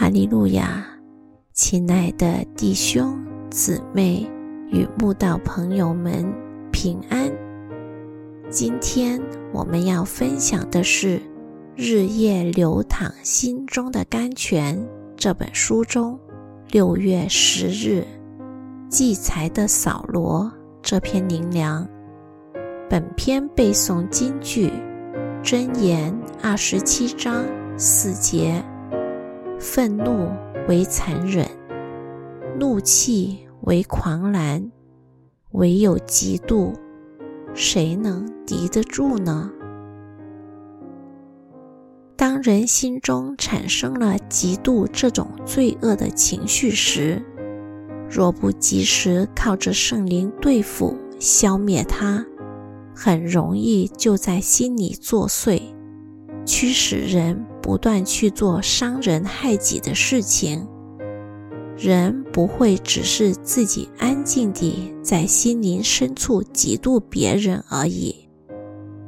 哈利路亚，亲爱的弟兄姊妹与慕道朋友们平安。今天我们要分享的是《日夜流淌心中的甘泉》这本书中六月十日祭财的扫罗这篇灵粮。本篇背诵金句箴言二十七章四节。愤怒为残忍，怒气为狂澜，唯有嫉妒，谁能敌得住呢？当人心中产生了嫉妒这种罪恶的情绪时，若不及时靠着圣灵对付、消灭它，很容易就在心里作祟，驱使人。不断去做伤人害己的事情，人不会只是自己安静地在心灵深处嫉妒别人而已，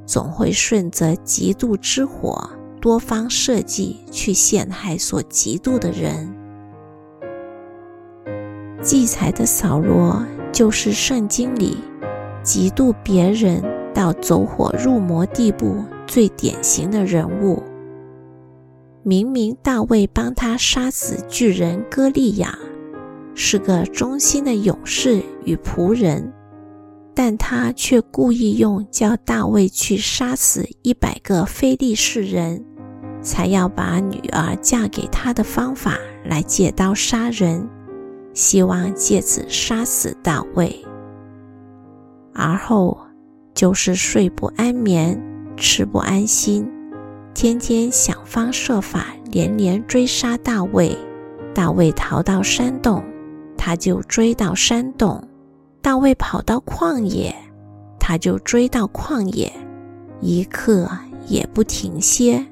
总会顺着嫉妒之火，多方设计去陷害所嫉妒的人。祭财的扫罗就是圣经里嫉妒别人到走火入魔地步最典型的人物。明明大卫帮他杀死巨人歌利亚，是个忠心的勇士与仆人，但他却故意用叫大卫去杀死一百个非利士人，才要把女儿嫁给他的方法来借刀杀人，希望借此杀死大卫。而后就是睡不安眠，吃不安心。天天想方设法，连连追杀大卫。大卫逃到山洞，他就追到山洞；大卫跑到旷野，他就追到旷野，一刻也不停歇。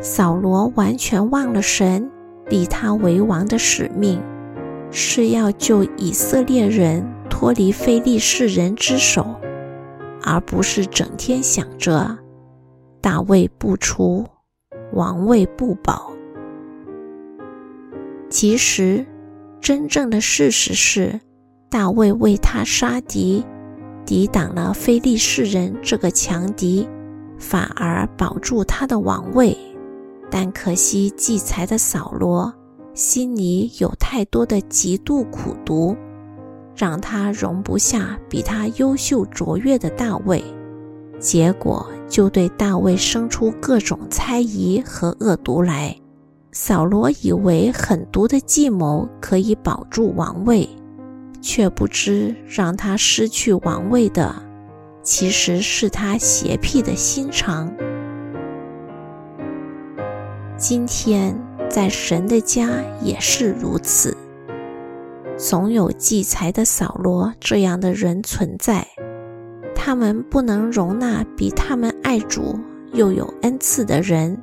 扫罗完全忘了神立他为王的使命，是要救以色列人脱离非利士人之手，而不是整天想着。大卫不除，王位不保。其实，真正的事实是，大卫为他杀敌，抵挡了非利士人这个强敌，反而保住他的王位。但可惜，忌才的扫罗心里有太多的极度苦毒，让他容不下比他优秀卓越的大卫。结果就对大卫生出各种猜疑和恶毒来。扫罗以为狠毒的计谋可以保住王位，却不知让他失去王位的，其实是他邪僻的心肠。今天在神的家也是如此，总有忌财的扫罗这样的人存在。他们不能容纳比他们爱主又有恩赐的人，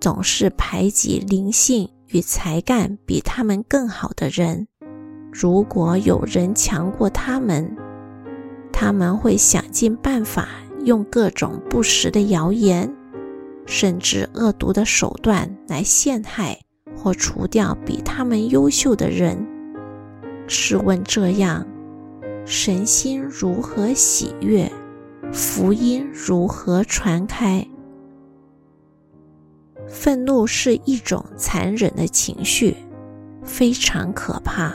总是排挤灵性与才干比他们更好的人。如果有人强过他们，他们会想尽办法用各种不实的谣言，甚至恶毒的手段来陷害或除掉比他们优秀的人。试问这样？神心如何喜悦，福音如何传开？愤怒是一种残忍的情绪，非常可怕。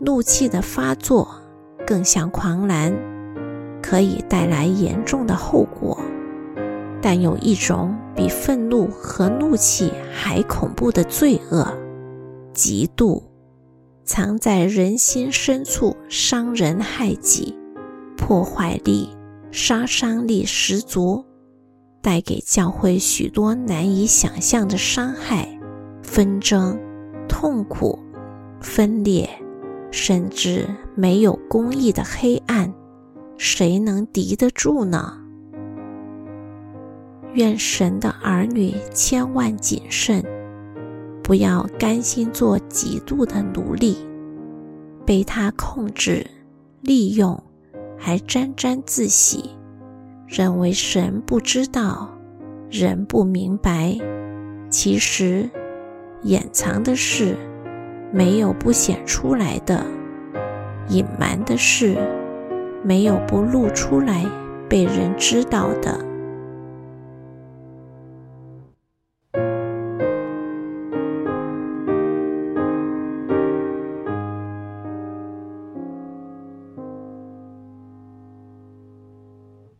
怒气的发作更像狂澜，可以带来严重的后果。但有一种比愤怒和怒气还恐怖的罪恶——嫉妒。藏在人心深处，伤人害己，破坏力、杀伤力十足，带给教会许多难以想象的伤害、纷争、痛苦、分裂，甚至没有公义的黑暗，谁能敌得住呢？愿神的儿女千万谨慎。不要甘心做极度的奴隶，被他控制、利用，还沾沾自喜，认为神不知道，人不明白。其实，掩藏的事，没有不显出来的；隐瞒的事，没有不露出来被人知道的。